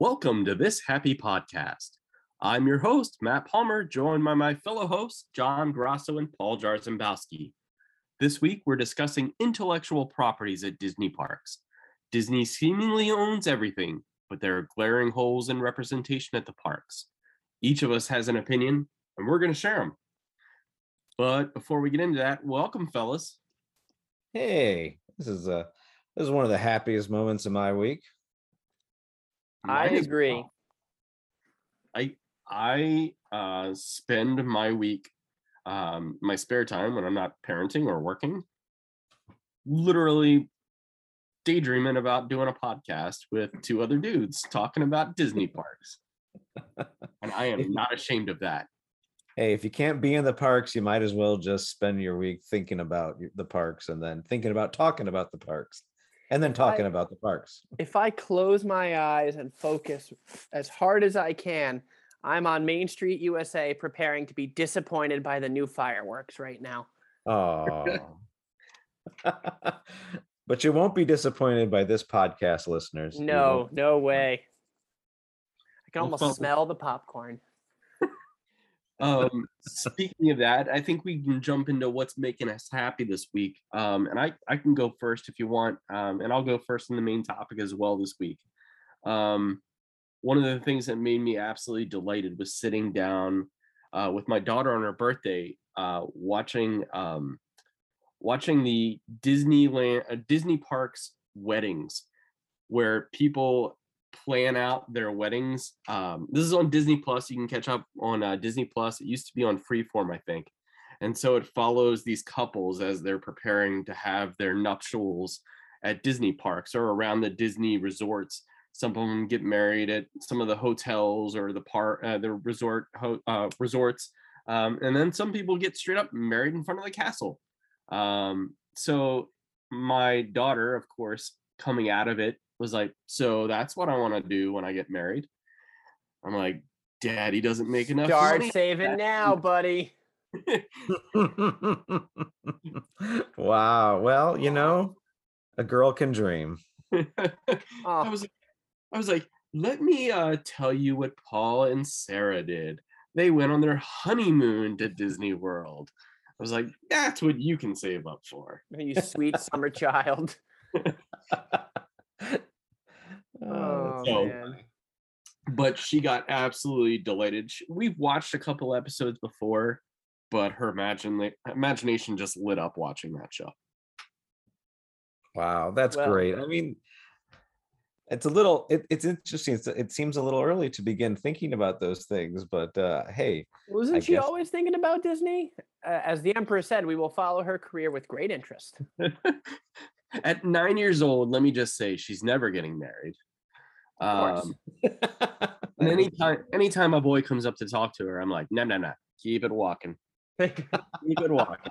Welcome to this happy podcast. I'm your host, Matt Palmer, joined by my fellow hosts, John Grasso and Paul Jarzembowski. This week, we're discussing intellectual properties at Disney parks. Disney seemingly owns everything, but there are glaring holes in representation at the parks. Each of us has an opinion, and we're going to share them. But before we get into that, welcome, fellas. Hey, this is uh this is one of the happiest moments of my week. I agree. well. I I uh, spend my week, um, my spare time when I'm not parenting or working, literally daydreaming about doing a podcast with two other dudes talking about Disney parks, and I am not ashamed of that. Hey, if you can't be in the parks, you might as well just spend your week thinking about the parks and then thinking about talking about the parks and then talking I- about the parks. If I close my eyes and focus as hard as I can, I'm on Main Street, USA, preparing to be disappointed by the new fireworks right now. Oh. but you won't be disappointed by this podcast, listeners. No, no way. I can almost smell the popcorn. Um, speaking of that, I think we can jump into what's making us happy this week. Um, and I, I can go first if you want. Um, and I'll go first in the main topic as well this week. Um, one of the things that made me absolutely delighted was sitting down uh, with my daughter on her birthday, uh, watching um, watching the Disneyland uh, Disney parks weddings, where people plan out their weddings. Um, this is on Disney Plus. You can catch up on uh, Disney Plus. It used to be on Freeform, I think. And so it follows these couples as they're preparing to have their nuptials at Disney parks or around the Disney resorts. Some of them get married at some of the hotels or the park, uh, the resort ho- uh, resorts, um, and then some people get straight up married in front of the castle. Um, so my daughter, of course, coming out of it was like, so that's what I want to do when I get married. I'm like, Daddy doesn't make enough Start money. saving now, buddy. wow. Well, you know, a girl can dream. I was, I was like, let me uh, tell you what Paul and Sarah did. They went on their honeymoon to Disney World. I was like, that's what you can save up for. you sweet summer child. Oh, So- man. But she got absolutely delighted. She, we've watched a couple episodes before, but her imagine imagination just lit up watching that show. Wow, that's Well- great. I mean, it's a little it, it's interesting. It's, it seems a little early to begin thinking about those things, but uh hey, Wasn't I she guess- always thinking about Disney? Uh, as the Emperor said, we will follow her career with great interest. At nine years old, let me just say she's never getting married. Um, and anytime anytime a boy comes up to talk to her, I'm like, no, no, no, keep it walking. Keep it walking.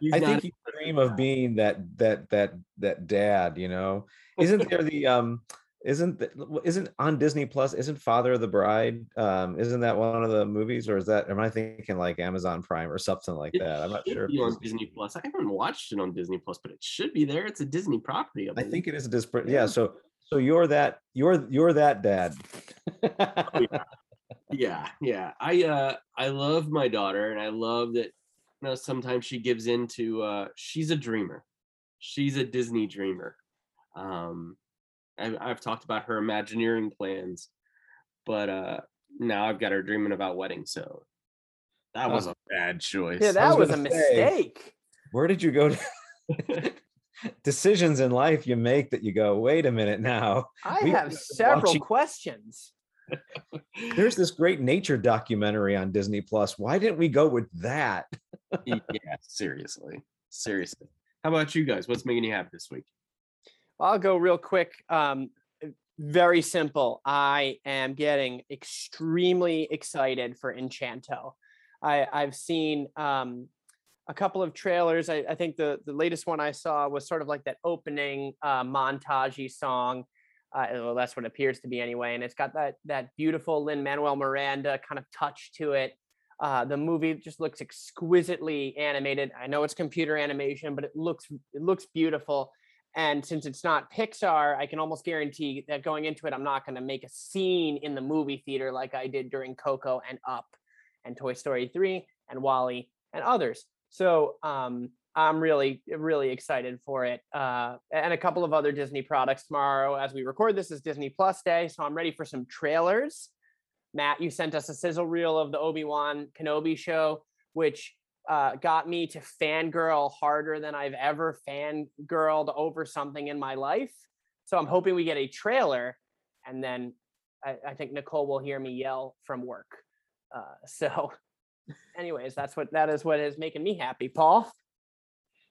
He's I think you dream of being that that that that dad, you know. Isn't there the um isn't isn't on Disney Plus, isn't Father of the Bride? Um, isn't that one of the movies, or is that am I thinking like Amazon Prime or something like it that? I'm not sure. be on Disney- Disney Plus. I haven't watched it on Disney Plus, but it should be there. It's a Disney property. I believe. think it is a disparate. Yeah. Yeah. So so you're that you're you're that dad. yeah yeah i uh i love my daughter and i love that you know sometimes she gives in to uh she's a dreamer she's a disney dreamer um I've, I've talked about her imagineering plans but uh now i've got her dreaming about weddings so that was Oh. a bad choice Yeah, I that was was a say, mistake. Where did you go? To... Decisions in life you make that you go, wait a minute now. I we have were several watching- questions. There's this great nature documentary on Disney Plus. Why didn't we go with that? yeah seriously seriously how about you guys what's making you happy this week I'll go real quick. Um, very simple. I am getting extremely excited for Encanto. I, I've seen um, a couple of trailers. I, I think the, the latest one I saw was sort of like that opening uh, montagey song. Uh, well, that's what appears to be anyway. And it's got that that beautiful Lin Manuel Miranda kind of touch to it. Uh, the movie just looks exquisitely animated. I know it's computer animation, but it looks it looks beautiful And since it's not Pixar, I can almost guarantee that going into it, I'm not going to make a scene in the movie theater like I did during Coco and Up and Toy Story 3 and WALL-E and others. So um, I'm really, really excited for it. Uh, and a couple of other Disney products tomorrow as we record this is Disney Plus Day. So I'm ready for some trailers. Matt, you sent us a sizzle reel of the Obi-Wan Kenobi show, which uh, got me to fangirl harder than I've ever fangirled over something in my life. So I'm hoping we get a trailer, and then I, I think Nicole will hear me yell from work. Uh, so, anyways, that's what that is what is making me happy, Paul.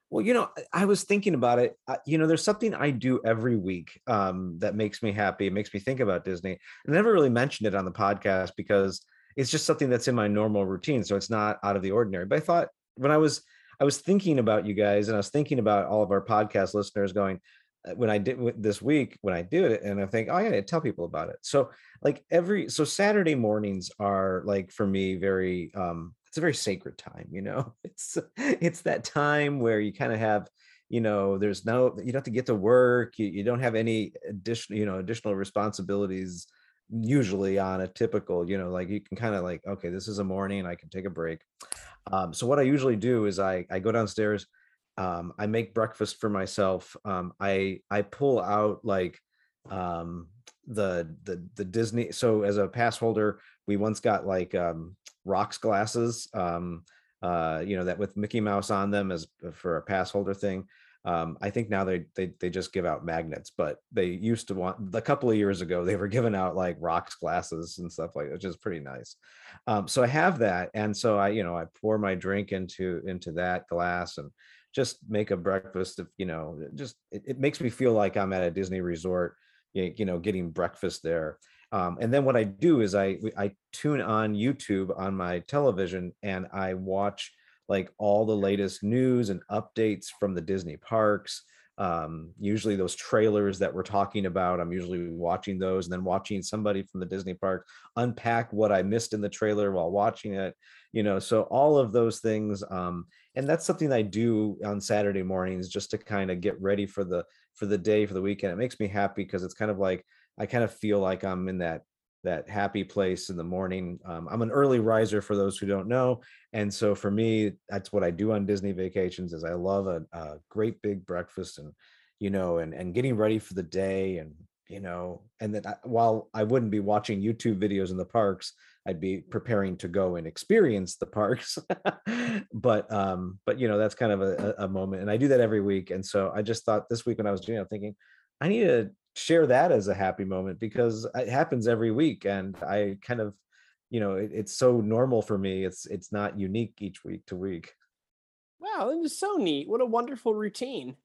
Well, you know, I was thinking about it. You know, there's something I do every week um, that makes me happy. It makes me think about Disney. I never really mentioned it on the podcast because it's just something that's in my normal routine so it's not out of the ordinary but i thought when i was i was thinking about you guys and i was thinking about all of our podcast listeners going uh, when i did this week when i do it and i think oh, i gotta tell people about it. So like every so saturday mornings are like for me very um it's a very sacred time you know? It's it's that time where you kind of have you know there's no you don't have to get to work you, you don't have any additional you know additional responsibilities usually on a typical you know like you can kind of like okay this is a morning i can take a break. Um, so what i usually do is i i go downstairs um, i make breakfast for myself um, i i pull out like um the the the disney so as a pass holder we once got like um rocks glasses um uh you know that with mickey mouse on them as uh, for a pass holder thing um, I think now they, they they just give out magnets, but they used to want a couple of years ago they were giving out like rocks glasses and stuff like that, which is pretty nice. Um, so I have that, and so I you know I pour my drink into into that glass and just make a breakfast of you know just it, it makes me feel like I'm at a Disney resort, you, know, getting breakfast there. Um, and then what I do is I I tune on YouTube on my television and I watch like all the latest news and updates from the Disney parks. Um, usually those trailers that we're talking about, I'm usually watching those and then watching somebody from the Disney park unpack what I missed in the trailer while watching it. You know, so all of those things. Um, and that's something I do on Saturday mornings just to kind of get ready for the for the day for the weekend. It makes me happy because it's kind of like I kind of feel like I'm in that that happy place in the morning. Um, I'm an early riser for those who don't know, and so for me, that's what I do on Disney vacations. Is I love a, a great big breakfast and you know and and getting ready for the day and you know and then I, while I wouldn't be watching YouTube videos in the parks, I'd be preparing to go and experience the parks. but um, but you know that's kind of a, a moment, and I do that every week. And so I just thought this week when I was doing, it, I'm thinking I need to share that as a happy moment because it happens every week and i kind of you know it, it's so normal for me it's it's not unique each week to week. Wow that is so neat what a wonderful routine.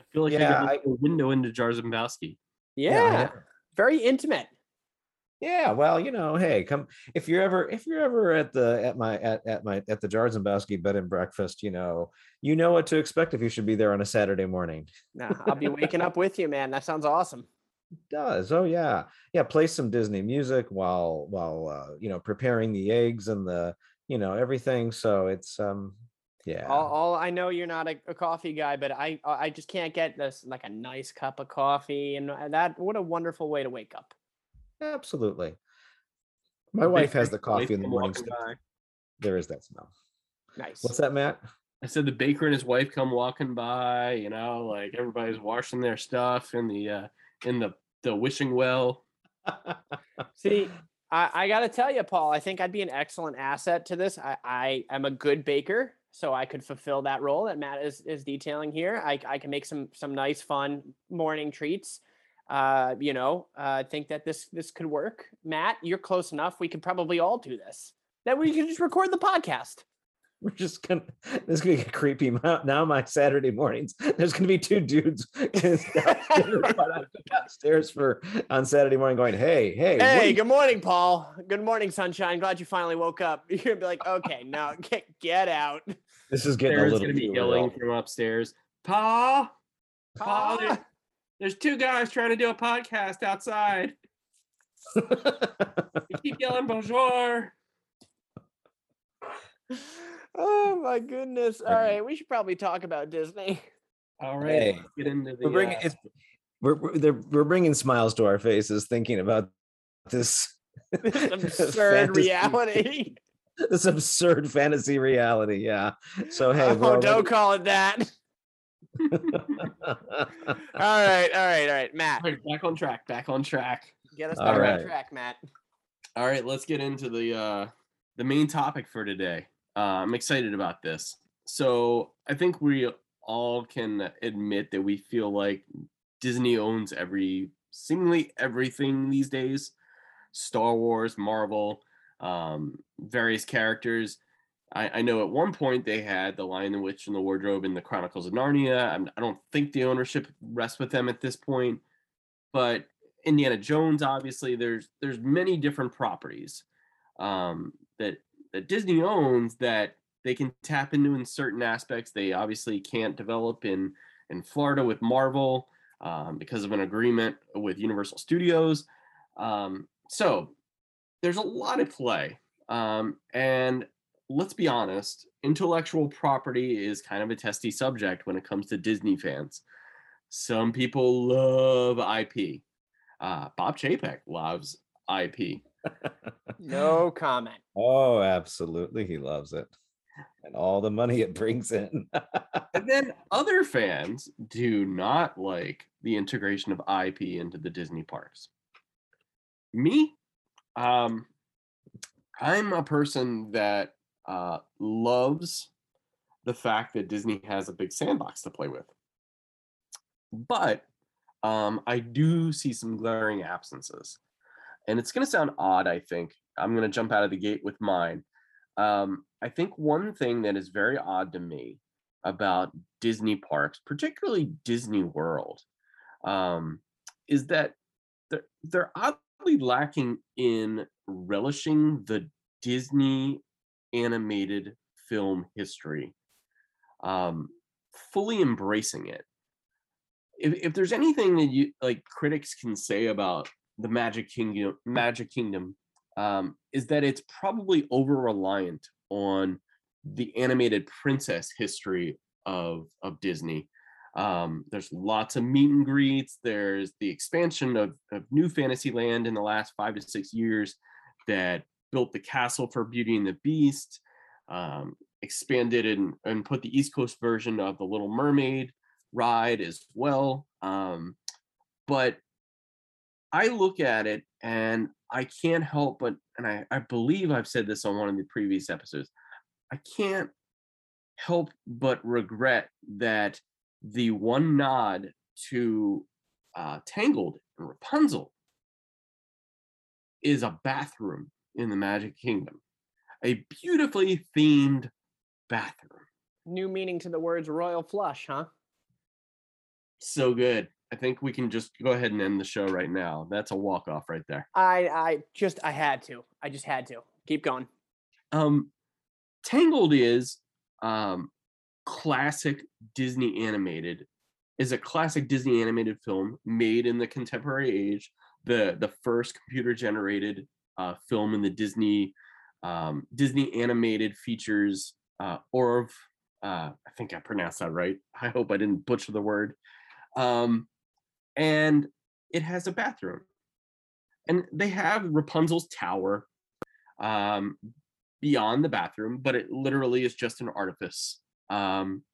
I feel like yeah, I got a window into Jarzembowski. Yeah, yeah, very intimate yeah, well, you know, hey, come if you're ever if you're ever at the at my at, at my at the Jarzembowski bed and breakfast, you know, you know what to expect if you should be there on a Saturday morning. nah, I'll be waking up with you, man. That sounds awesome. It does. Oh yeah. Yeah, play some Disney music while while uh, you know, preparing the eggs and the, you know, everything. So it's um yeah. All, all I know you're not a, a, coffee guy, but I I just can't get this like a nice cup of coffee and uh, that what a wonderful way to wake up. Absolutely. My wife has the coffee in the morning. There is that smell. Nice. What's that, Matt? I said the baker and his wife come walking by. You know, like everybody's washing their stuff in the uh, in the the wishing well. See, I, I got to tell you, Paul. I think I'd be an excellent asset to this. I, I am a good baker, so I could fulfill that role that Matt is is detailing here. I I can make some some nice, fun morning treats uh, you know, I uh, think that this this could work. Matt, you're close enough. We could probably all do this. Then we can just record the podcast. We're just gonna. This is gonna get creepy. Now my Saturday mornings, there's gonna be two dudes downstairs for on Saturday morning, going, "Hey, hey, hey, good morning, Paul. Good morning, sunshine. Glad you finally woke up." You're gonna be like, "Okay, now get get out." This is getting Sarah's a little. Gonna be yelling from upstairs, Paul. Paul. Paul there's two guys trying to do a podcast outside. you keep yelling bonjour. Oh my goodness! All Right. right, we should probably talk about Disney. All right, Hey, let's get into the. We're bringing uh, it's, we're we're, we're bringing smiles to our faces thinking about this This absurd fantasy- reality. This absurd fantasy reality. Yeah. So hey, oh, don't already- call it that. All right, all right, all right, Matt. all right, back on track. Back on track. Get us All back on track, Matt. All right, let's get into the uh the main topic for today. Uh, I'm excited about this. So I think we all can admit that we feel like Disney owns every seemingly everything these days. Star Wars, Marvel, um, various characters. I, I know at one point they had the Lion, the Witch, and the Wardrobe in the Chronicles of Narnia. I'm, I don't think the ownership rests with them at this point, but Indiana Jones, obviously, there's there's many different properties um, that that Disney owns that they can tap into in certain aspects. They obviously can't develop in in Florida with Marvel um, because of an agreement with Universal Studios. Um, so there's a lot at play, um, and let's be honest, intellectual property is kind of a testy subject when it comes to Disney fans. Some people love IP. Uh, Bob Chapek loves IP. No comment. oh, absolutely. He loves it. And all the money it brings in. And then other fans do not like the integration of IP into the Disney parks. Me, um, I'm a person that uh, loves the fact that Disney has a big sandbox to play with. But um, I do see some glaring absences. And it's going to sound odd, I think. I'm going to jump out of the gate with mine. Um, I think one thing that is very odd to me about Disney parks, particularly Disney World, um, is that they're, they're oddly lacking in relishing the Disney animated film history, um, fully embracing it. If, if there's anything that you like critics can say about the Magic Kingdom, Magic Kingdom, um, is that it's probably over reliant on the animated princess history of of Disney. Um, there's lots of meet and greets. There's the expansion of, of New Fantasyland in the last five to six years that built the castle for Beauty and the Beast, um, expanded and, and put the East Coast version of the Little Mermaid ride as well. Um, but I look at it and I can't help but, and I, I believe I've said this on one of the previous episodes, I can't help but regret that the one nod to uh, Tangled and Rapunzel is a bathroom in the Magic Kingdom, a beautifully themed bathroom. New meaning to the words royal flush, huh? So good. I think we can just go ahead and end the show right now. That's a walk off right there. I I just I had to. I just had to. Keep going. Um, Tangled is um, classic Disney animated. Is a classic Disney animated film made in the contemporary age. The the first computer generated uh, film in the Disney um, Disney animated features. Uh, Orv, uh, I think I pronounced that right. I hope I didn't butcher the word. Um, and it has a bathroom, and they have Rapunzel's tower. Um, beyond the bathroom, but it literally is just an artifice. Um,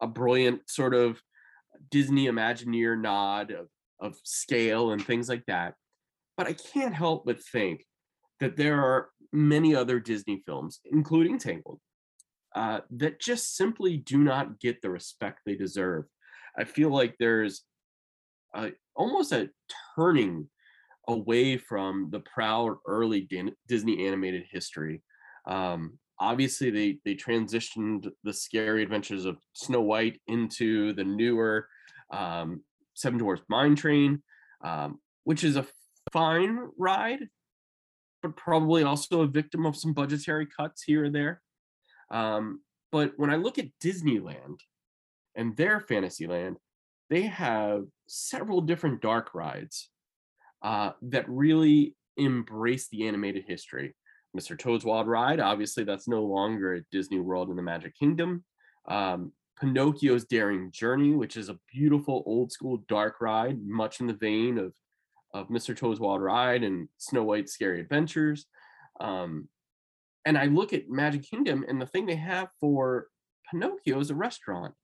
a brilliant sort of Disney Imagineer nod of, of scale and things like that. But I can't help but think that there are many other Disney films, including Tangled, uh, that just simply do not get the respect they deserve. I feel like there's a, almost a turning away from the proud early Disney animated history um, obviously, they they transitioned the scary adventures of Snow White into the newer um, Seven Dwarfs Mine Train, um, which is a fine ride, but probably also a victim of some budgetary cuts here or there. Um, but when I look at Disneyland and their Fantasyland, they have several different dark rides uh, that really embrace the animated history Mr. Toad's Wild Ride. Obviously, that's no longer at Disney World in the Magic Kingdom. Um, Pinocchio's Daring Journey, which is a beautiful old school dark ride, much in the vein of of Mr. Toad's Wild Ride and Snow White's Scary Adventures. Um, and I look at Magic Kingdom, and the thing they have for Pinocchio is a restaurant.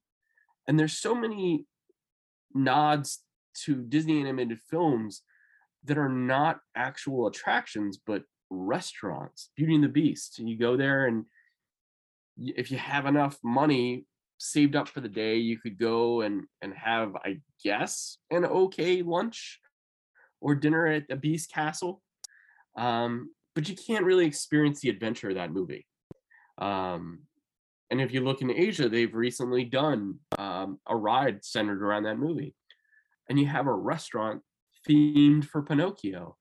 And there's so many nods to Disney animated films that are not actual attractions, but restaurants. Beauty and the Beast. You go there, and if you have enough money saved up for the day, you could go and and have, I guess, an okay lunch or dinner at a Beast Castle. Um, but you can't really experience the adventure of that movie. Um, and if you look in Asia, they've recently done um, a ride centered around that movie. And you have a restaurant themed for Pinocchio.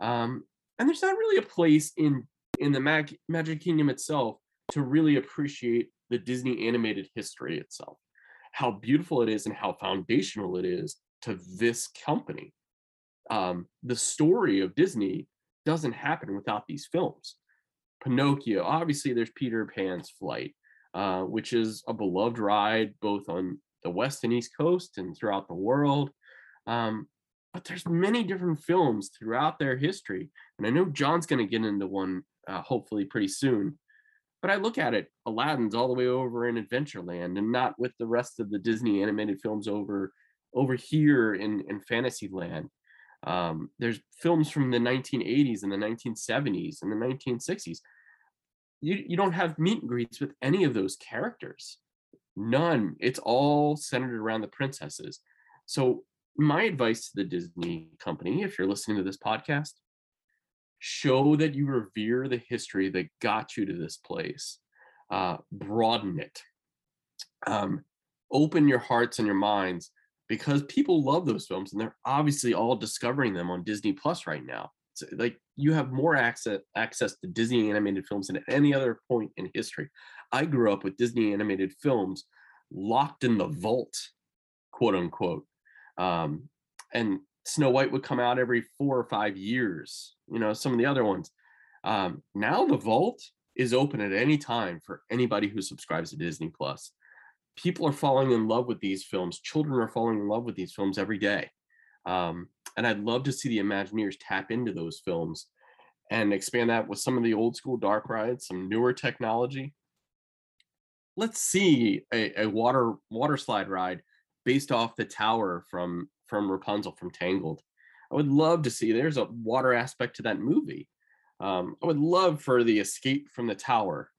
Um, and there's not really a place in in the Mag- Magic Kingdom itself to really appreciate the Disney animated history itself, how beautiful it is and how foundational it is to this company. Um, the story of Disney doesn't happen without these films. Pinocchio, obviously, there's Peter Pan's Flight, uh, which is a beloved ride both on the West and East Coast and throughout the world. Um, but there's many different films throughout their history, and I know John's going to get into one uh, hopefully pretty soon. But I look at it, Aladdin's all the way over in Adventureland, and not with the rest of the Disney animated films over over here in in Fantasyland. Um, there's films from the 1980s and the 1970s and the 1960s. You, you don't have meet and greets with any of those characters. None. It's all centered around the princesses. So, my advice to the Disney company, if you're listening to this podcast, show that you revere the history that got you to this place, uh, broaden it, um, open your hearts and your minds because people love those films and they're obviously all discovering them on Disney Plus right now. So, like you have more access access to Disney animated films than at any other point in history. I grew up with Disney animated films locked in the vault, quote unquote. Um, and Snow White would come out every four or five years, you know, some of the other ones. Um, now the vault is open at any time for anybody who subscribes to Disney Plus people are falling in love with these films. Children are falling in love with these films every day. Um, and I'd love to see the Imagineers tap into those films and expand that with some of the old school dark rides, some newer technology. Let's see a, a water water slide ride based off the tower from from Rapunzel from Tangled. I would love to see. There's a water aspect to that movie. Um, I would love for the escape from the tower,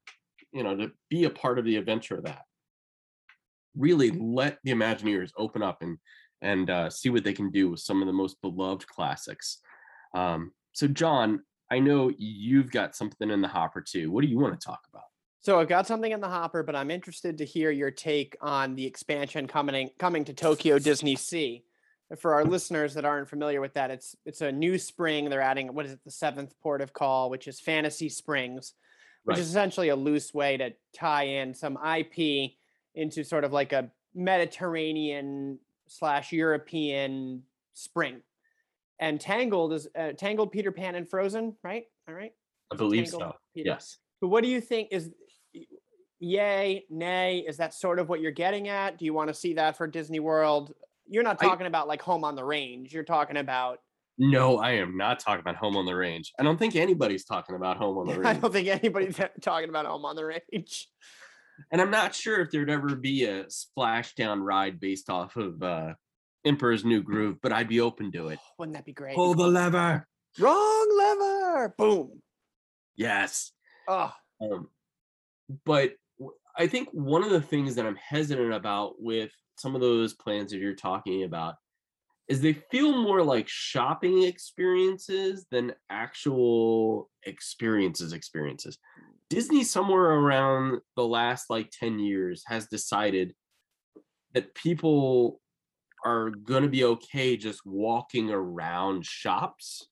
you know, to be a part of the adventure of that really let the Imagineers open up and and uh, see what they can do with some of the most beloved classics. Um, so, John, I know you've got something in the hopper too. What do you want to talk about? So I've got something in the hopper, but I'm interested to hear your take on the expansion coming coming to Tokyo Disney Sea. For our listeners that aren't familiar with that, it's it's a new spring. They're adding what is it, the seventh port of call, which is Fantasy Springs, which right. is essentially a loose way to tie in some IP into sort of like a Mediterranean slash European spring. And Tangled is uh, Tangled, Peter Pan, and Frozen, right? All right. I believe Tangled, so. Peter. Yes. But what do you think is yay, nay? Is that sort of what you're getting at? Do you want to see that for Disney World? You're not talking I, about like Home on the Range. You're talking about. No, I am not talking about Home on the Range. I don't think anybody's talking about Home on the Range. I don't think anybody's talking about Home on the Range. And I'm not sure if there'd ever be a splashdown ride based off of uh Emperor's New Groove, but I'd be open to it. Wouldn't that be great? Pull the lever. Wrong lever. Boom. Yes. Oh. Um, but I think one of the things that I'm hesitant about with some of those plans that you're talking about is they feel more like shopping experiences than actual experiences experiences disney somewhere around the last like 10 years has decided that people are going to be okay just walking around shops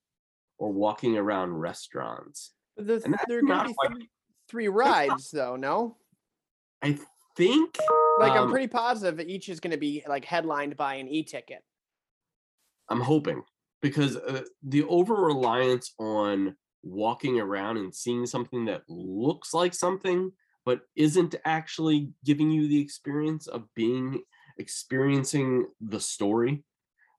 or walking around restaurants. The, there are going to be three, three rides though no? I think like um, i'm pretty positive that each is going to be like headlined by an e-ticket. I'm hoping because uh, the over reliance on walking around and seeing something that looks like something but isn't actually giving you the experience of being experiencing the story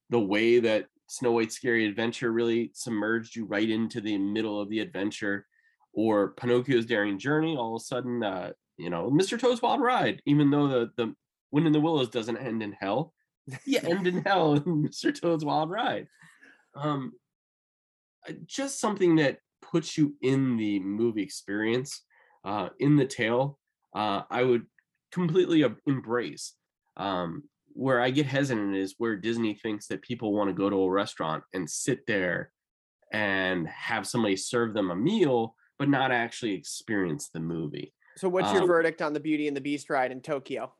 the way that snow white's scary adventure really submerged you right into the middle of the adventure or pinocchio's daring journey all of a sudden uh, you know mr toad's wild ride even though the the wind in the willows doesn't end in hell yeah. end in hell in mr toad's wild ride. Um uh, just something that puts you in the movie experience uh, in the tale uh, i would completely embrace um, where i get hesitant is where disney thinks that people want to go to a restaurant and sit there and have somebody serve them a meal but not actually experience the movie So, what's your Um, verdict on the Beauty and the Beast ride in Tokyo?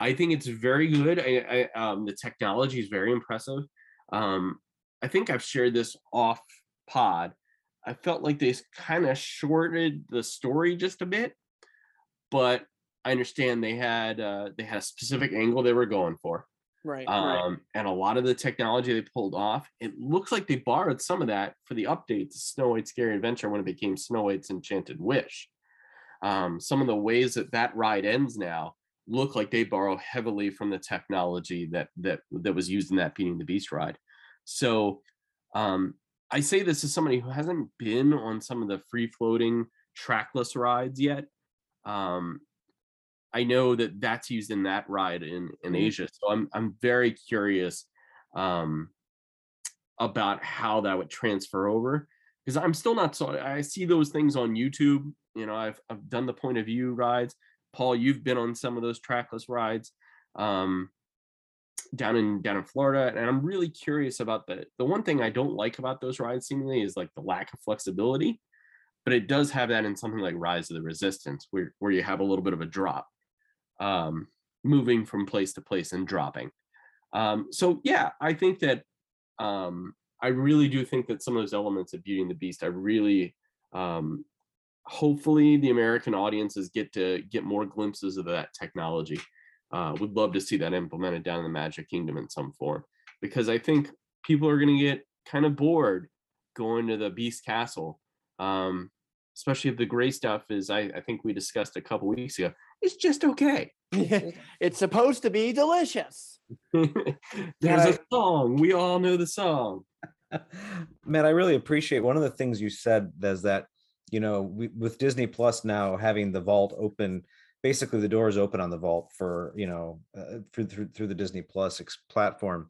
I think it's very good. I, I um, the technology is very impressive. Um, I think I've shared this off pod. I felt like they kind of shorted the story just a bit, but I understand they had uh, they had a specific angle they were going for, Right. um, and a lot of the technology they pulled off. It looks like they borrowed some of that for the update to Snow White's Scary Adventure when it became Snow White's Enchanted Wish. Um, some of the ways that that ride ends now look like they borrow heavily from the technology that that that was used in that Beauty and the Beast ride. So um, I say this as somebody who hasn't been on some of the free floating trackless rides yet. Um, I know that that's used in that ride in in Mhm. Asia, so I'm I'm very curious um, about how that would transfer over because I'm still not so I see those things on YouTube. You know, I've I've done the point of view rides. Paul, you've been on some of those trackless rides um, down in down in Florida, and I'm really curious about the the one thing I don't like about those rides seemingly is like the lack of flexibility, but it does have that in something like Rise of the Resistance, where where you have a little bit of a drop, um, moving from place to place and dropping. Um, so yeah, I think that um, I really do think that some of those elements of Beauty and the Beast, I really um, hopefully the American audiences get to get more glimpses of that technology. Uh, would love to see that implemented down in the Magic Kingdom in some form because I think people are going to get kind of bored going to the Beast Castle, um, especially if the gray stuff is. I, I think we discussed a couple weeks ago. It's just okay. it's supposed to be delicious. There's a song. We all know the song. Man, I really appreciate one of the things you said is that, you know, we, with Disney Plus now having the vault open, basically the doors open on the vault for, you know, uh, through, through through the Disney Plus ex- platform.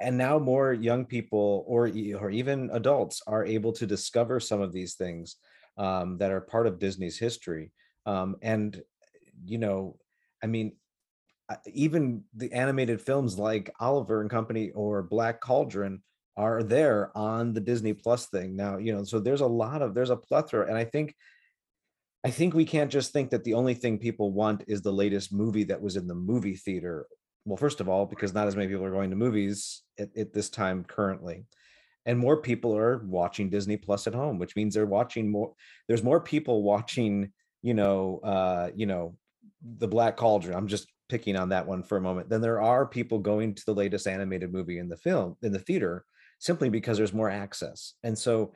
And now more young people or or even adults are able to discover some of these things um, that are part of Disney's history. Um, and you know, I mean, uh, even the animated films like Oliver and Company or Black Cauldron are there on the Disney Plus thing now. You know, so there's a lot of there's a plethora, and I think I think we can't just think that the only thing people want is the latest movie that was in the movie theater. Well, first of all, because not as many people are going to movies at, at this time currently. And more people are watching Disney Plus at home, which means they're watching more. There's more people watching, you know, uh, you know, the Black Cauldron. I'm just picking on that one for a moment. Then there are people going to the latest animated movie in the film in the theater simply because there's more access. And so,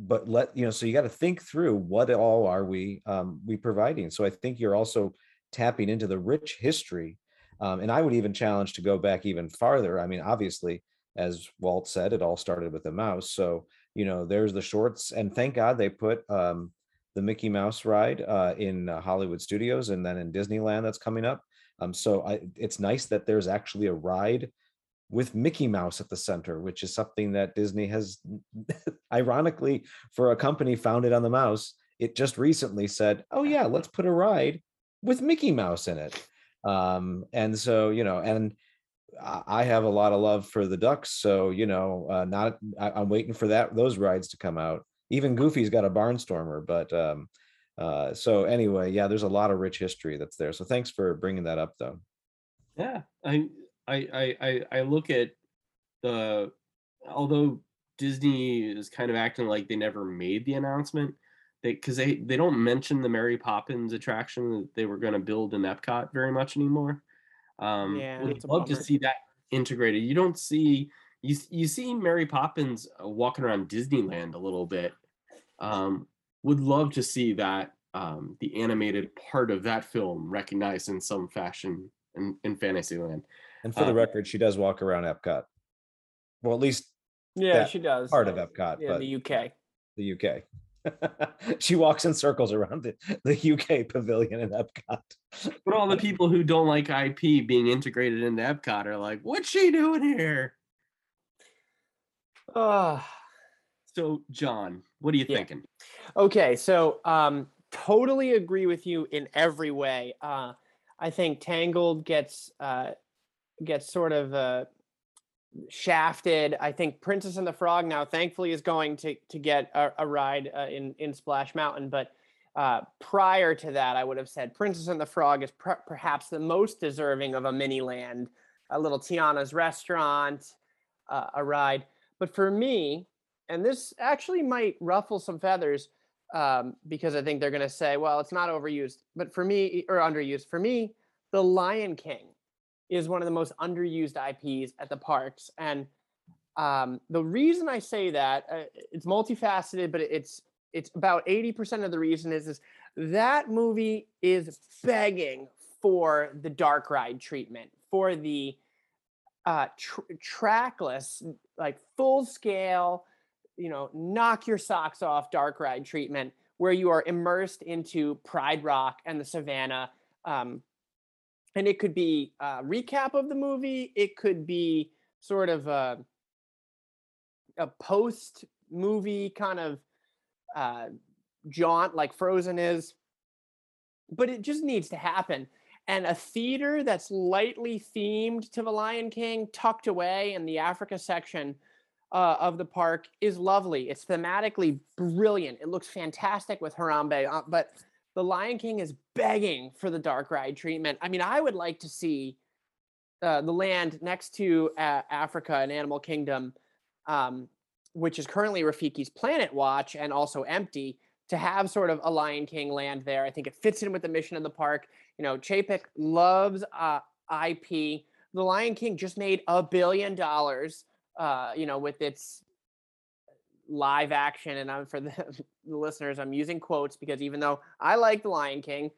but let you know, so you got to think through what all are we um, we providing. So I think you're also tapping into the rich history. Um, and I would even challenge to go back even farther. I mean, obviously, as Walt said, it all started with a mouse. So you know, there's the shorts, and thank God they put um, the Mickey Mouse ride uh, in uh, Hollywood Studios, and then in Disneyland that's coming up. Um, so I, it's nice that there's actually a ride with Mickey Mouse at the center, which is something that Disney has, ironically, for a company founded on the mouse, it just recently said, "Oh yeah, let's put a ride with Mickey Mouse in it." Um, and so you know, and I have a lot of love for the ducks, so you know, uh, not I, I'm waiting for that those rides to come out. Even Goofy's got a barnstormer, but um, uh, so anyway, yeah, there's a lot of rich history that's there. So thanks for bringing that up, though. Yeah, I I I I, look at the although Disney is kind of acting like they never made the announcement, they because they they don't mention the Mary Poppins attraction that they were going to build in Epcot very much anymore. Um, Yeah, would love to see that integrated. You don't see you you see Mary Poppins uh, walking around Disneyland a little bit, Um, would love to see that um, the animated part of that film recognized in some fashion in, in Fantasyland. And for the Um, record, she does walk around Epcot. Well, at least Yeah, that she does. part of Epcot, Yeah, but the UK. the UK. she walks in circles around the, the UK pavilion in Epcot. But all the people who don't like IP being integrated into Epcot are like, what's she doing here? Ah. So, John, what are you Yeah. thinking? Okay, so um, totally agree with you in every way. Uh, I think Tangled gets uh, gets sort of uh, shafted. I think Princess and the Frog now, thankfully, is going to to get a, a ride uh, in in Splash Mountain. But uh, prior to that, I would have said Princess and the Frog is per- perhaps the most deserving of a mini land, a little Tiana's restaurant, uh, a ride. But for me, and this actually might ruffle some feathers um, because I think they're going to say, well, it's not overused. But for me, or underused, for me, The Lion King is one of the most underused IPs at the parks. And um, the reason I say that, uh, it's multifaceted, but it's it's about 80% of the reason is, is that movie is begging for the dark ride treatment, for the uh, tr- trackless, like full scale, you know, knock your socks off dark ride treatment where you are immersed into Pride Rock and the Savannah. Um, and it could be a recap of the movie. It could be sort of a, a post movie kind of uh, jaunt like Frozen is. But it just needs to happen. And a theater that's lightly themed to the Lion King, tucked away in the Africa section uh, of the park is lovely. It's thematically brilliant. It looks fantastic with Harambe, uh, but the Lion King is begging for the dark ride treatment. I mean, I would like to see uh, the land next to uh, Africa and Animal Kingdom, um, which is currently Rafiki's Planet Watch and also empty, to have sort of a Lion King land there. I think it fits in with the mission of the park. You know, Chapek loves uh, IP. The Lion King just made a billion dollars uh, you know, with its live action. And I'm for the, listeners, I'm using quotes because even though I like The Lion King,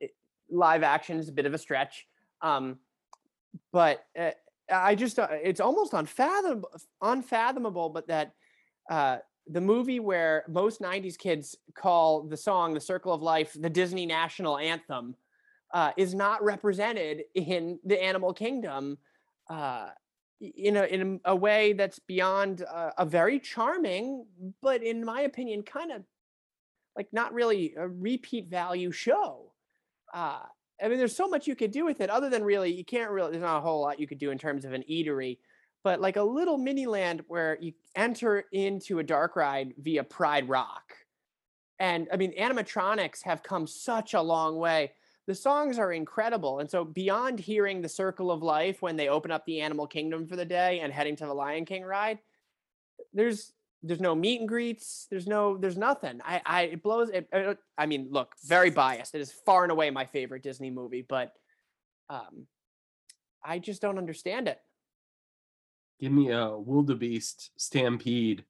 it, live action is a bit of a stretch. Um, but uh, I just, uh, it's almost unfathomable, unfathomable, but that uh, the movie where most 90s kids call the song The Circle of Life the Disney national anthem uh, is not represented in the Animal Kingdom. Uh, in a in a way that's beyond uh, a very charming, but in my opinion, kind of like not really a repeat value show. Uh, I mean, there's so much you could do with it, other than really you can't really. There's not a whole lot you could do in terms of an eatery, but like a little mini land where you enter into a dark ride via Pride Rock, and I mean, animatronics have come such a long way the songs are incredible. And so beyond hearing the circle of life when they open up the animal kingdom for the day and heading to the Lion King ride, there's there's no meet and greets. There's no there's nothing. I I it blows it, it, I mean, look, very biased. It is far and away my favorite Disney movie, but um I just don't understand it. Give me a wildebeest stampede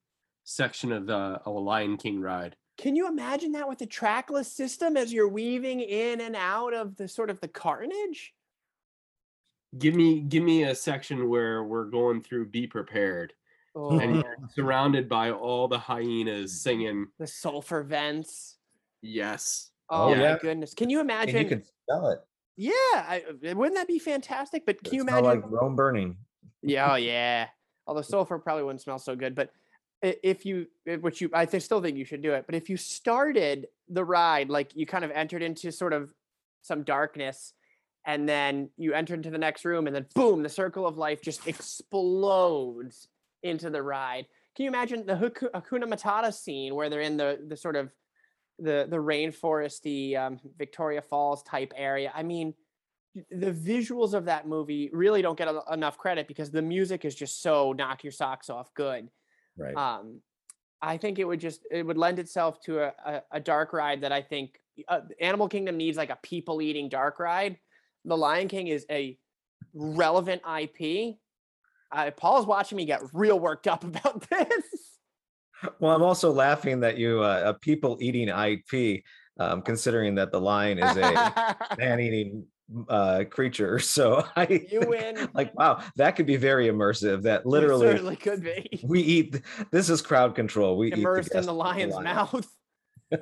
section of the a Lion King ride. Can you imagine that with the trackless system as you're weaving in and out of the sort of the carnage? Give me give me a section where we're going through Be Prepared. Oh, And you're oh. surrounded by all the hyenas singing the sulfur vents. yes. Oh, Oh, my goodness. Can you And imagine? you can smell it. Yeah, I, wouldn't that be fantastic? But can you imagine? like Rome burning. Yeah, oh yeah. Although sulfur probably wouldn't smell so good, but i- if you, which you, I still think you should do it. But if you started the ride like you kind of entered into sort of some darkness, and then you enter into the next room, and then boom, the circle of life just explodes into the ride. Can you imagine the Hakuna Matata scene where they're in the the sort of the the rainforesty um, Victoria Falls type area? I mean, the visuals of that movie really don't get a- enough credit because the music is just so knock your socks off good. Right. Um, I think it would just it would lend itself to a, a, a dark ride that I think uh, Animal Kingdom needs like a people eating dark ride. The Lion King is a relevant IP. Uh, Paul's watching me get real worked up about this. Well, I'm also laughing that you uh, a people eating IP, um, considering that the lion is a man eating uh creature. So I You win. like wow, that could be very immersive. That literally certainly could be we eat this is crowd control. We eat immersed in the of lion's lion. mouth.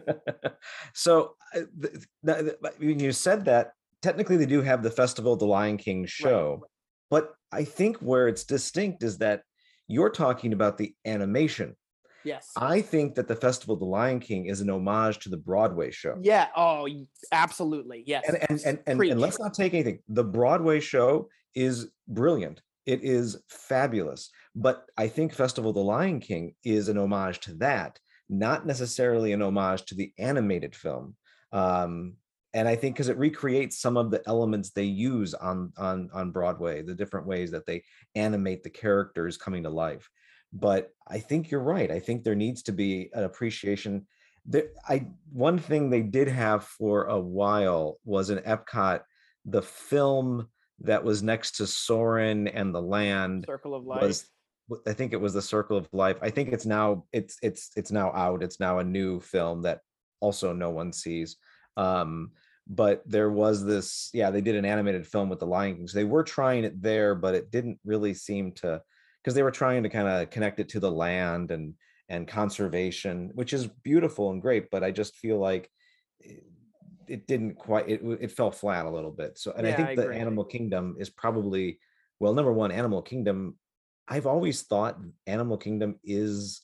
so uh, th- th- th- when you said that, technically they do have the Festival of the Lion King show, but I think where it's distinct is that you're talking about the animation. Yes. I think that the Festival of the Lion King is an homage to the Broadway show. Yeah. Oh, absolutely. Yes. And and and, and, and let's not take anything. The Broadway show is brilliant. It is fabulous. But I think Festival of the Lion King is an homage to that, not necessarily an homage to the animated film. Um, and I think because it recreates some of the elements they use on on on Broadway, the different ways that they animate the characters coming to life. But I think you're right. I think there needs to be an appreciation. There, I one thing they did have for a while was in Epcot, the film that was next to Soarin' and the Land Circle of life. was I think it was the Circle of Life. I think it's now it's it's it's now out. It's now a new film that also no one sees. Um, but there was this, yeah, they did an animated film with the Lion King. So they were trying it there, but it didn't really seem to because they were trying to kind of connect it to the land and and conservation, which is beautiful and great. But I just feel like it, it didn't quite it, it fell flat a little bit. So and I think I the. Animal Kingdom is probably well, number one, Animal Kingdom. I've always thought Animal Kingdom is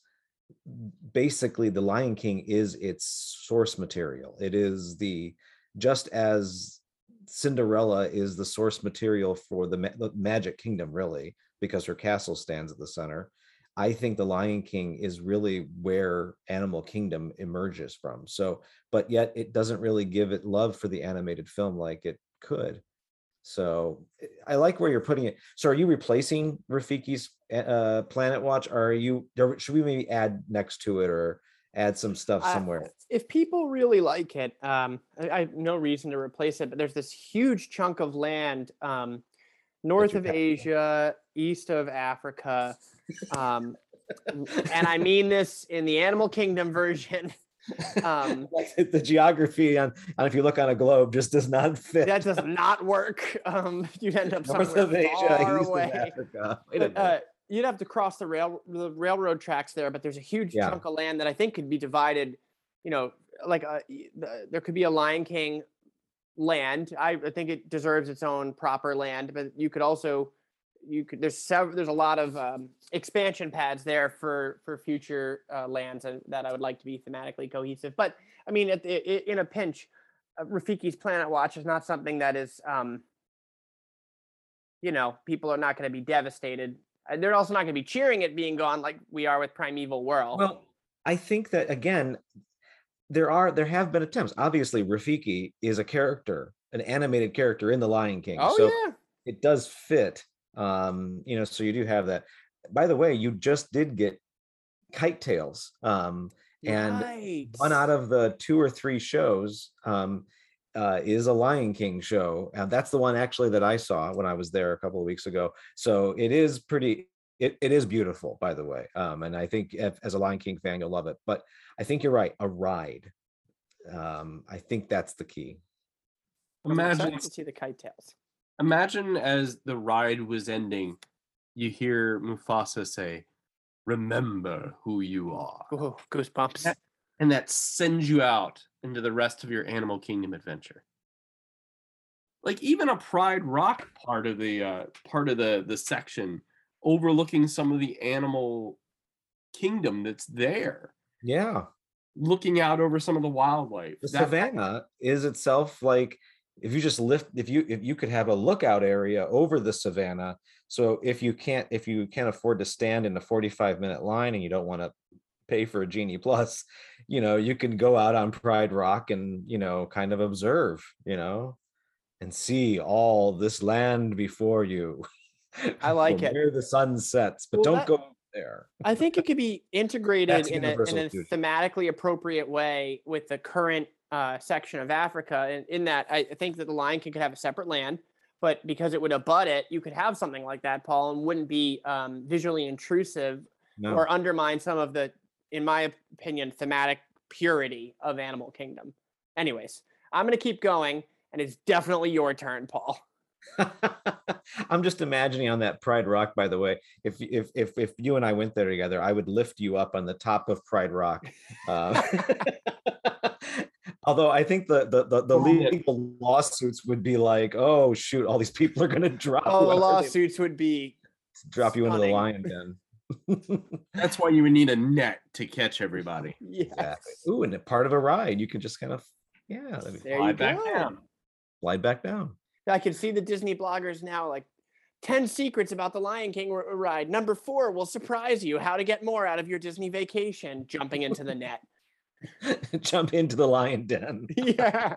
basically the Lion King is its source material. It is the just as Cinderella is the source material for the, ma- the Magic Kingdom, really, because her castle stands at the center. I think the Lion King is really where Animal Kingdom emerges from. So, but yet it doesn't really give it love for the animated film like it could. So eh, I like where you're putting it. So are you replacing Rafiki's uh, Planet Watch? Or are you? Should we maybe add next to it or add some stuff I- somewhere? if people really like it, um, I, I have no reason to replace it. But there's this huge chunk of land um, north of Asia, east of Africa, um, and I mean this in the Animal Kingdom version. Um, the geography on, on if you look on a globe just does not fit. that does not work. Um, you'd end up North somewhere of Asia, far east away. of Africa. Wait a But, minute. uh, you'd have to cross the rail the railroad tracks there, but there's a huge Yeah. chunk of land that I think could be divided. You know, like uh, y- the, there could be a Lion King land. I, I think it deserves its own proper land, but you could also you could there's several there's a lot of um, expansion pads there for for future uh, lands and that I would like to be thematically cohesive. But I mean, at the, in a pinch, uh, Rafiki's Planet Watch is not something that is um, you know, people are not going to be devastated. And they're also not going to be cheering it being gone like we are with Primeval World. Well, I think that again, there are there have been attempts. Obviously, Rafiki is a character, an animated character in The Lion King. oh so yeah, it does fit. Um, you know, so you do have that. By the way, you just did get Kite Tails. Um, and right. one out of the two or three shows um, uh, is a Lion King show. And that's the one actually that I saw when I was there a couple of weeks ago. So it is pretty, it, it is beautiful, by the way. Um, and I think if, as a Lion King fan, you'll love it. But I think you're right, a ride. Um, I think that's the key. Imagine to see the kite tails. Imagine as the ride was ending, you hear Mufasa say, Remember who you are. Ooh, goosebumps. And that sends you out into the rest of your Animal Kingdom adventure. Like even a Pride Rock part of the uh, part of the the section overlooking some of the animal kingdom that's there, Yeah. looking out over some of the wildlife. The That- savannah is itself like if you just lift if you if you could have a lookout area over the savannah so if you can't if you can't afford to stand in a 45 minute line and you don't want to pay for a genie plus you know you can go out on pride rock and you know kind of observe you know and see all this land before you I like it. where the sun sets but Well, don't that- go there I think it could be integrated in a, in a thematically appropriate way with the current uh, section of Africa. And in that, I think that the Lion King could have a separate land, but because it would abut it, you could have something like that, Paul, and wouldn't be um, visually intrusive no or undermine some of the in my opinion, thematic purity of Animal Kingdom. Anyways, I'm gonna keep going, and it's definitely your turn, Paul. I'm just imagining on that Pride Rock, by the way, if if if if you and I went there together, I would lift you up on the top of Pride Rock. Uh, although I think the the the, the Oh, legal lawsuits would be like, oh shoot, all these people are gonna drop Oh, the whoever they lawsuits would be drop you into the lion den. That's why you would need a net to catch everybody. yes. Exactly. Ooh, and a part of a ride, you can just kind of yeah, that'd be- There Fly you back go. down. slide back down. I can see the Disney bloggers now like 10 secrets about the Lion King ride. Number four will surprise you how to get more out of your Disney vacation, jumping into the net. Jump into the lion den. yeah.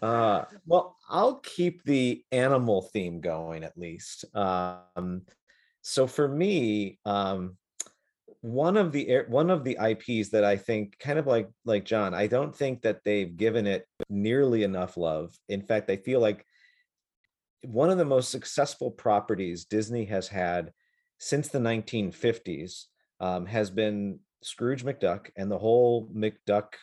Uh, well, I'll keep the animal theme going at least. Um, so for me, um, one of the air- one of the IPs that I think kind of like like John, I don't think that they've given it nearly enough love. In fact, I feel like one of the most successful properties Disney has had since the 1950s um, has been Scrooge McDuck and the whole McDuck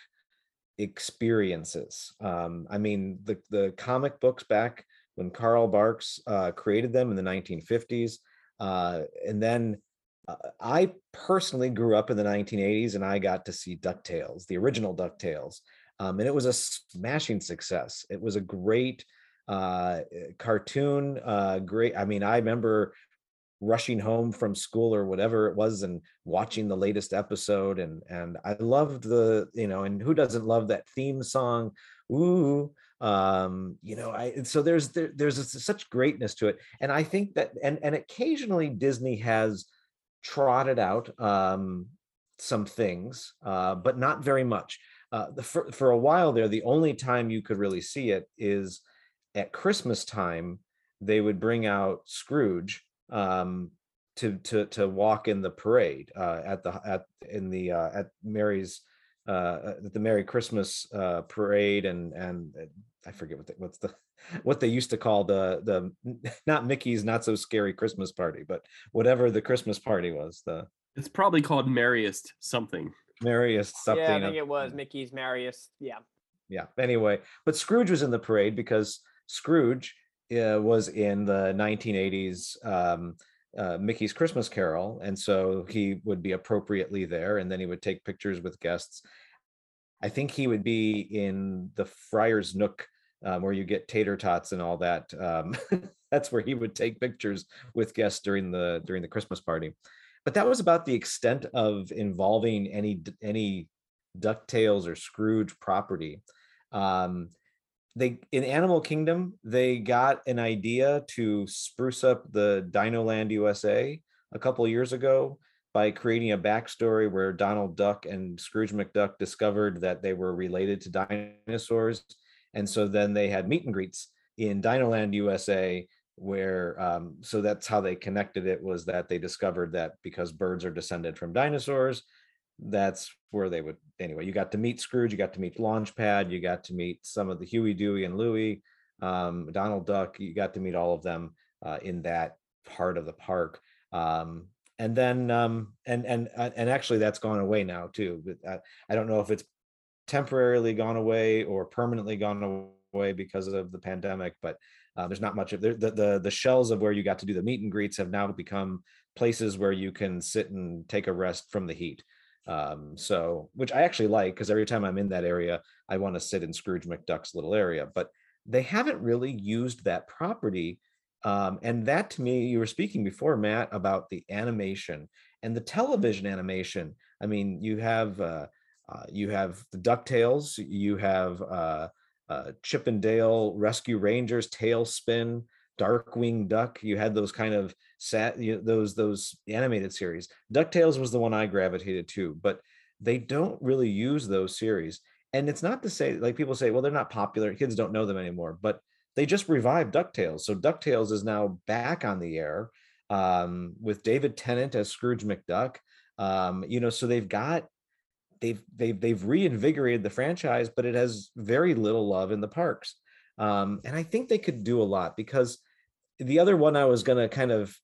experiences. Um, I mean, the the comic books back when Carl Barks uh, created them in the 1950s, uh, and then uh, I personally grew up in the 1980s, and I got to see Ducktales, the original Ducktales, um, and it was a smashing success. It was a great uh, cartoon. Uh, great. I mean, I remember rushing home from school or whatever it was and watching the latest episode and and I loved the you know and who doesn't love that theme song? Ooh um you know I so there's there, there's a- such greatness to it and I think that and and occasionally Disney has trotted out um some things uh but not very much. Uh the, for, for a while there the only time you could really see it is at Christmas time they would bring out Scrooge um to to to walk in the parade uh at the at in the uh at mary's uh at the merry christmas uh parade and and uh, i forget what the, what's the what they used to call the the not mickey's not so scary christmas party but whatever the christmas party was the It's probably called merriest something. merriest something yeah, I think it was Mickey's Marius. Yeah. yeah anyway but scrooge was in the parade because scrooge uh, was in the 1980s um, uh, mickey's christmas carol and so he would be appropriately there and then he would take pictures with guests. I think he would be in the friar's nook um, where you get tater tots and all that um, that's where he would take pictures with guests during the during the christmas party. But that was about the extent of involving any any ducktales or scrooge property. Um they in animal kingdom they got an idea to spruce up the dino land usa a couple years ago by creating a backstory where donald duck and scrooge mcduck discovered that they were related to dinosaurs and so then they had meet and greets in dino land usa where um, so that's how they connected it was that they discovered that because birds are descended from dinosaurs that's where they would anyway you got to meet scrooge you got to meet launchpad you got to meet some of the huey dewey and louie um, donald duck you got to meet all of them uh, in that part of the park um, and then um, and and uh, and actually that's gone away now too but I, I don't know if it's temporarily gone away or permanently gone away because of the pandemic but uh, there's not much of the the the shells of where you got to do the meet and greets have now become places where you can sit and take a rest from the heat um, so, which I actually like because every time I'm in that area, I want to sit in Scrooge McDuck's little area. But they haven't really used that property. Um, and that to me, you were speaking before, Matt, about the animation and the television animation. I mean, you have uh, uh, you have the Ducktales, you have uh, uh, Chip and Dale Rescue Rangers, TaleSpin, Darkwing Duck. You had those kind of sat you know, those those animated series. Ducktales was the one I gravitated to, but they don't really use those series. And it's not to say like people say, well, they're not popular. Kids don't know them anymore, but they just revived DuckTales. So DuckTales is now back on the air um, with David Tennant as Scrooge McDuck. Um, you know, so they've got they've they've they've reinvigorated the franchise, but it has very little love in the parks. Um, and I think they could do a lot because the other one I was gonna kind of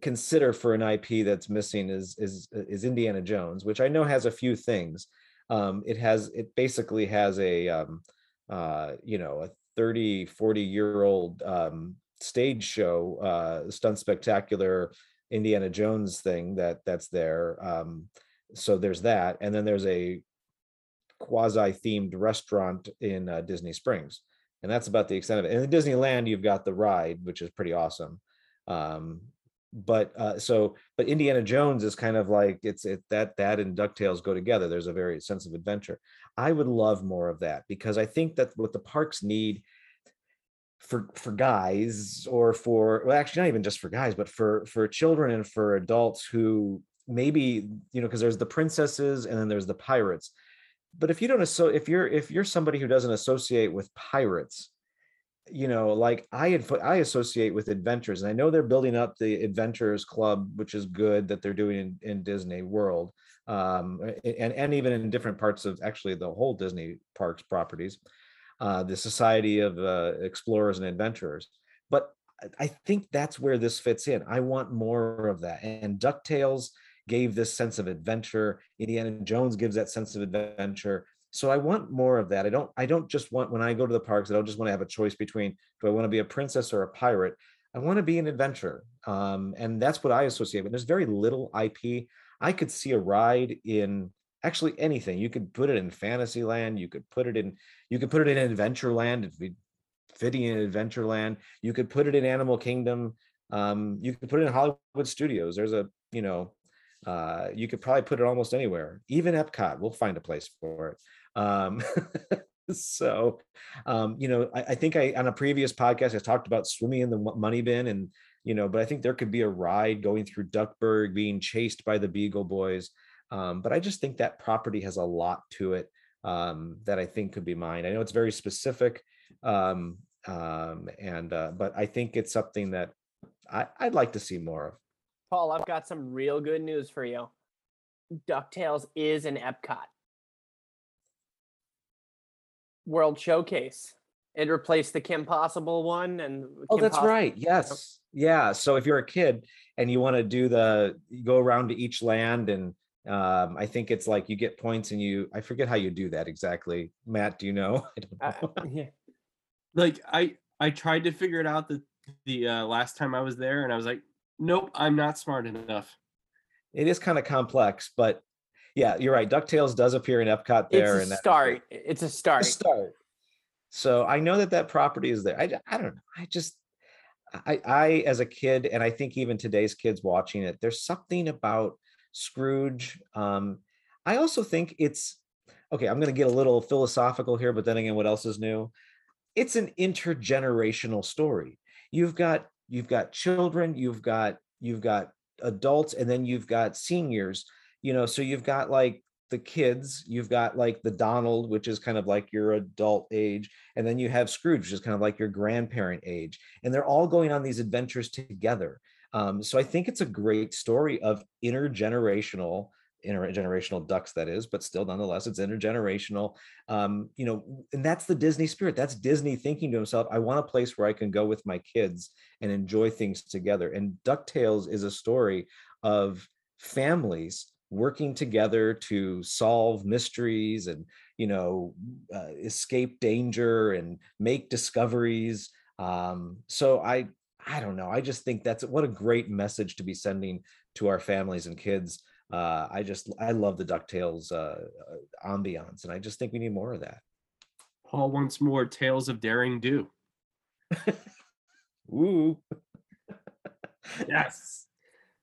consider for an IP that's missing is is is Indiana Jones, which I know has a few things. Um, it has it basically has a um, uh, you know a 30 40 year old um, stage show uh, stunt spectacular Indiana Jones thing that that's there. Um, so there's that, and then there's a quasi themed restaurant in uh, Disney Springs, and that's about the extent of it. And in Disneyland, you've got the ride, which is pretty awesome. Um, but uh, so but Indiana Jones is kind of like it's it that that and Ducktales go together. There's a very sense of adventure. I would love more of that because I think that what the parks need for for guys or for well actually not even just for guys but for for children and for adults who maybe you know because there's the princesses and then there's the pirates but if you don't so if you're if you're somebody who doesn't associate with pirates you know like i i associate with adventures and i know they're building up the adventurers club which is good that they're doing in, in disney world um and and even in different parts of actually the whole disney parks properties uh the society of uh, explorers and adventurers but i think that's where this fits in. I want more of that and ducktales gave this sense of adventure. Indiana jones gives that sense of adventure. So i want more of that. I don't i don't just want when i go to the parks i don't just want to have a choice between do i want to be a princess or a pirate? I want to be an adventurer um, and that's what i associate with. There's very little ip i could see a ride in actually anything. You could put it in fantasyland you could put it in you could put it in adventureland it'd be fitting in adventureland. You could put it in animal kingdom um, you could put it in hollywood studios. There's a you know uh, you could probably put it almost anywhere even epcot we'll find a place for it um, so, um, you know, I, I, think I on a previous podcast I talked about swimming in the money bin, and you know, but I think there could be a ride going through Duckburg, being chased by the Beagle Boys. Um, but I just think that property has a lot to it um, that I think could be mine. I know it's very specific, um, um, and uh, but I think it's something that I, I'd like to see more of. Paul, I've got some real good news for you. DuckTales is an Epcot. World Showcase. It replaced the Kim Possible one, and oh, Kim that's Poss- right. Yes, yeah. So if you're a kid and you want to do the you go around to each land, and um, I think it's like you get points, and you I forget how you do that exactly. Matt, do you know? Uh, yeah. Like I I tried to figure it out the the uh, last time I was there, and I was like, nope, I'm not smart enough. It is kind of complex, but yeah, you're right. Ducktales does appear in Epcot there, It's a and start. It's a start. a start. So I know that that property is there. I, I don't know. I just I I as a kid, and I think even today's kids watching it, there's something about Scrooge. Um, I also think it's okay. I'm going to get a little philosophical here, but then again, what else is new? It's an intergenerational story. You've got you've got children, you've got you've got adults, and then you've got seniors you know so you've got like the kids you've got like the donald which is kind of like your adult age and then you have scrooge which is kind of like your grandparent age and they're all going on these adventures together. Um, so i think it's a great story of intergenerational intergenerational ducks that is but still nonetheless it's intergenerational um, you know and that's the disney spirit that's disney thinking to himself i want a place where i can go with my kids and enjoy things together. And ducktales is a story of families working together to solve mysteries and you know uh, escape danger and make discoveries um, so i i don't know i just think that's what a great message to be sending to our families and kids uh, i just i love the ducktales uh, uh ambiance and i just think we need more of that Paul wants more tales of daring do. Ooh. Yes.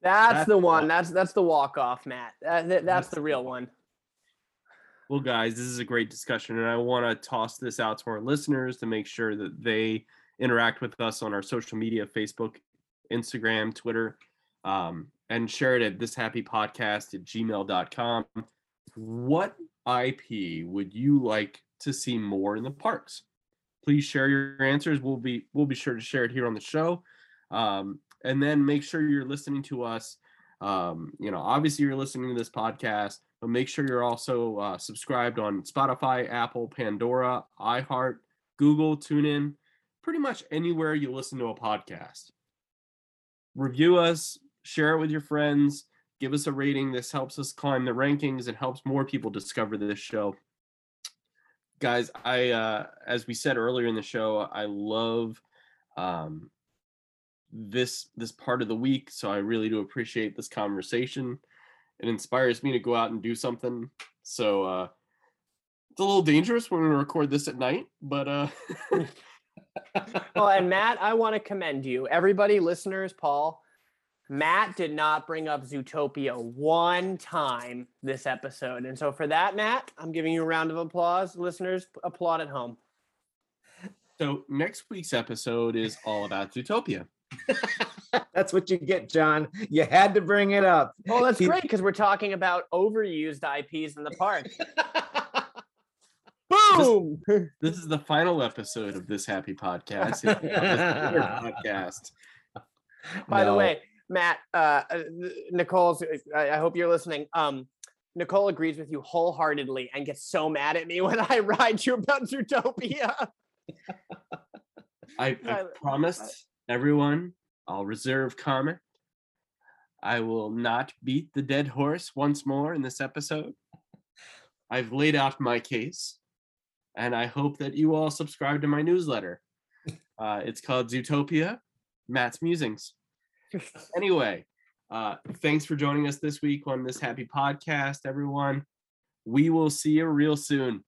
That's, That's the the one. one. That's that's the walk off, Matt. That, that- that's That's the the real one. one. Well, guys, this is a great discussion, and I want to toss this out to our listeners to make sure that they interact with us on our social media Facebook, Instagram, Twitter, um, and share it at this happy podcast at gmail.com. What IP would you like to see more in the parks? Please share your answers. We'll be we'll be sure to share it here on the show. Um, and then make sure you're listening to us. Um, you know, obviously you're listening to this podcast, but make sure you're also uh, subscribed on Spotify, Apple, Pandora, iHeart, Google, TuneIn, pretty much anywhere you listen to a podcast. Review us, share it with your friends, give us a rating. This helps us climb the rankings and helps more people discover this show. Guys, I uh as we said earlier in the show, I love um this this part of the week, so I really do appreciate this conversation. It inspires me to go out and do something. So uh it's a little dangerous when we record this at night, but uh well, and Matt, I want to commend you. Everybody, listeners, Paul, Matt did not bring up Zootopia one time this episode. And so for that, Matt, I'm giving you a round of applause. Listeners, applaud at home. So next week's episode is all about Zootopia. That's what you get, John. You had to bring it up. Oh, that's great because we're talking about overused IPs in the park. Boom! This, this, is the final episode of this happy podcast. podcast. By no. the way, Matt, uh, uh Nicole's. I, I hope you're listening. Um, Nicole agrees with you wholeheartedly and gets so mad at me when I ride you about Zootopia. I, I promised everyone I'll reserve comment. I will not beat the dead horse once more in this episode. I've laid out my case, and I hope that you all subscribe to my newsletter. Uh, it's called Zootopia, Matt's Musings. anyway, uh, thanks for joining us this week on this happy podcast, everyone. We will see you real soon.